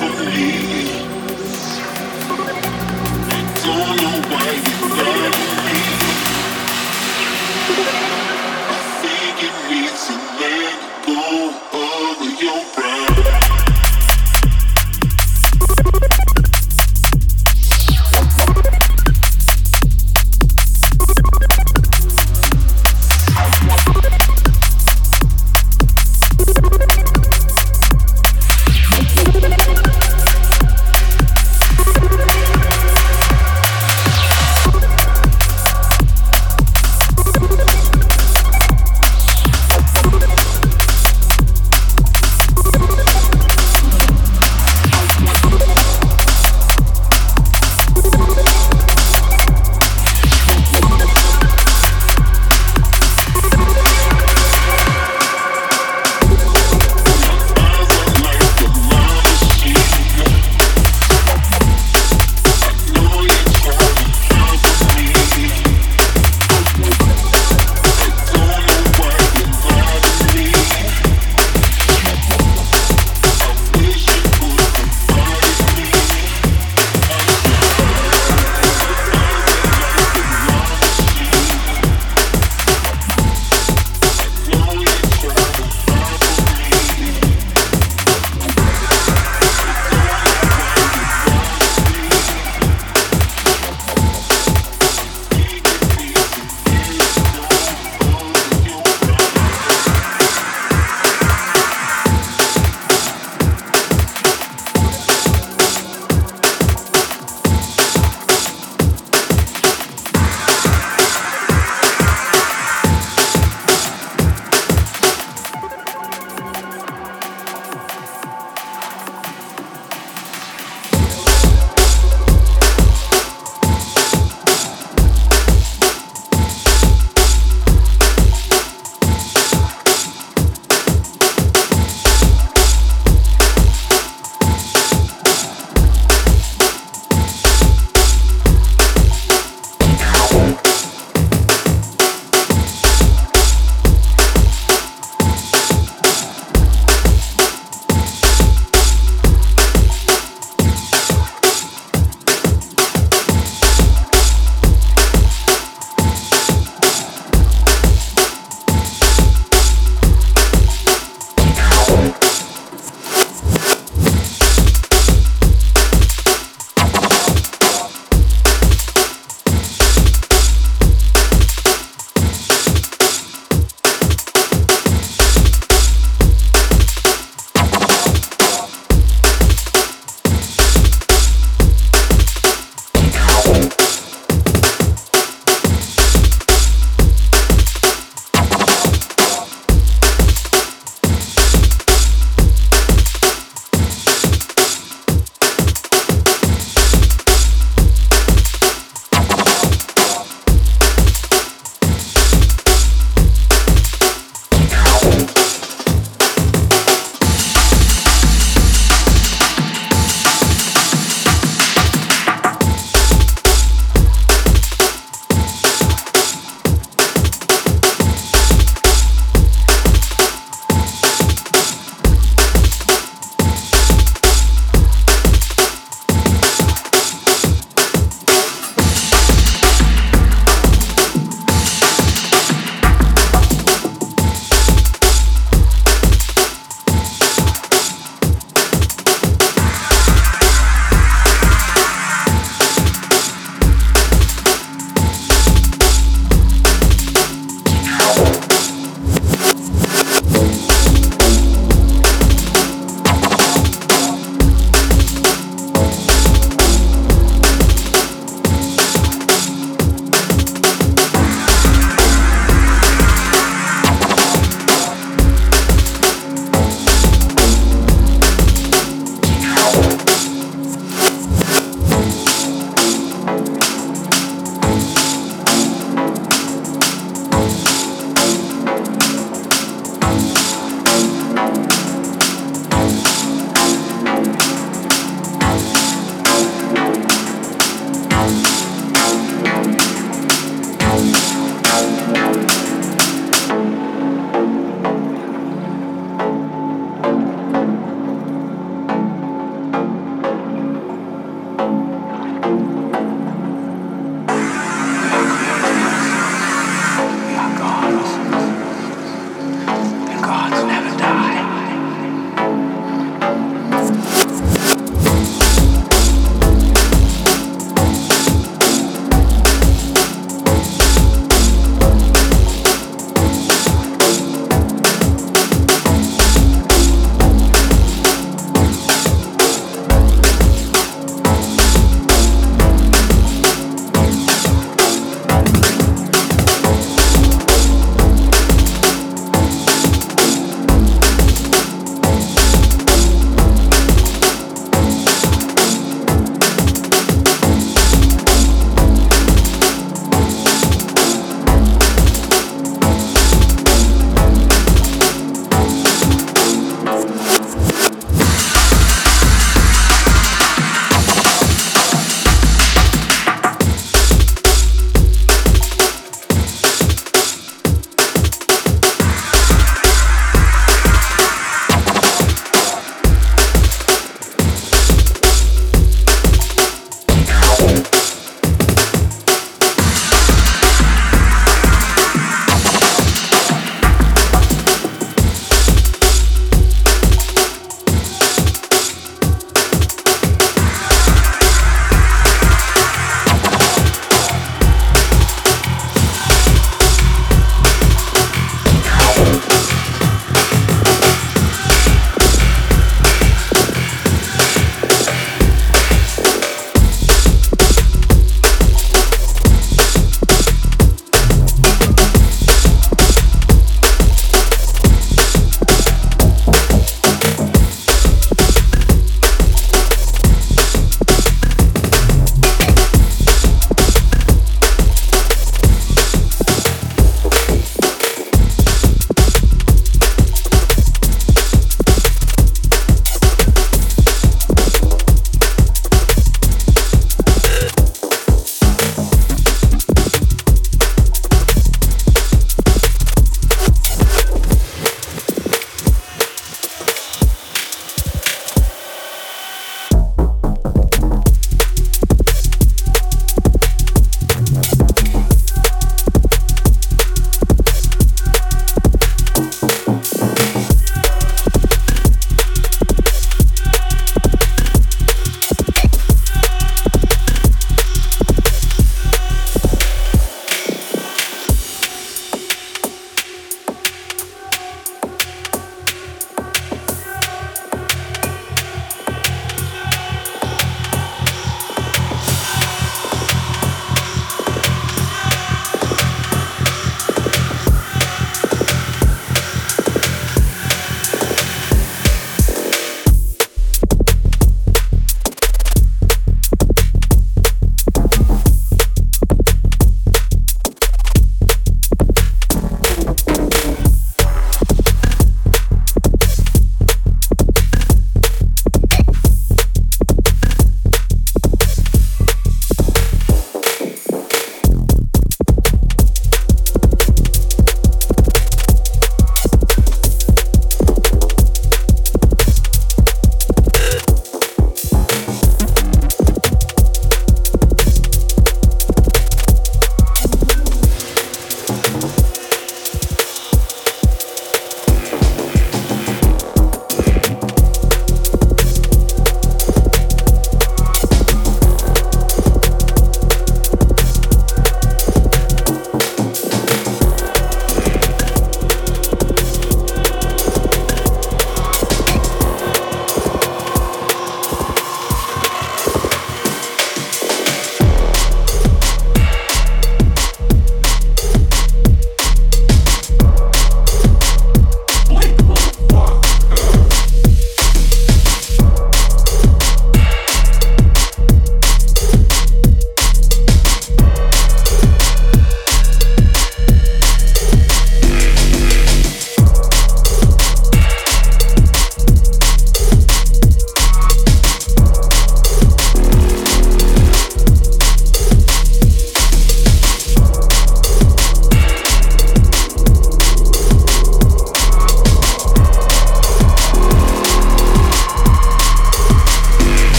Never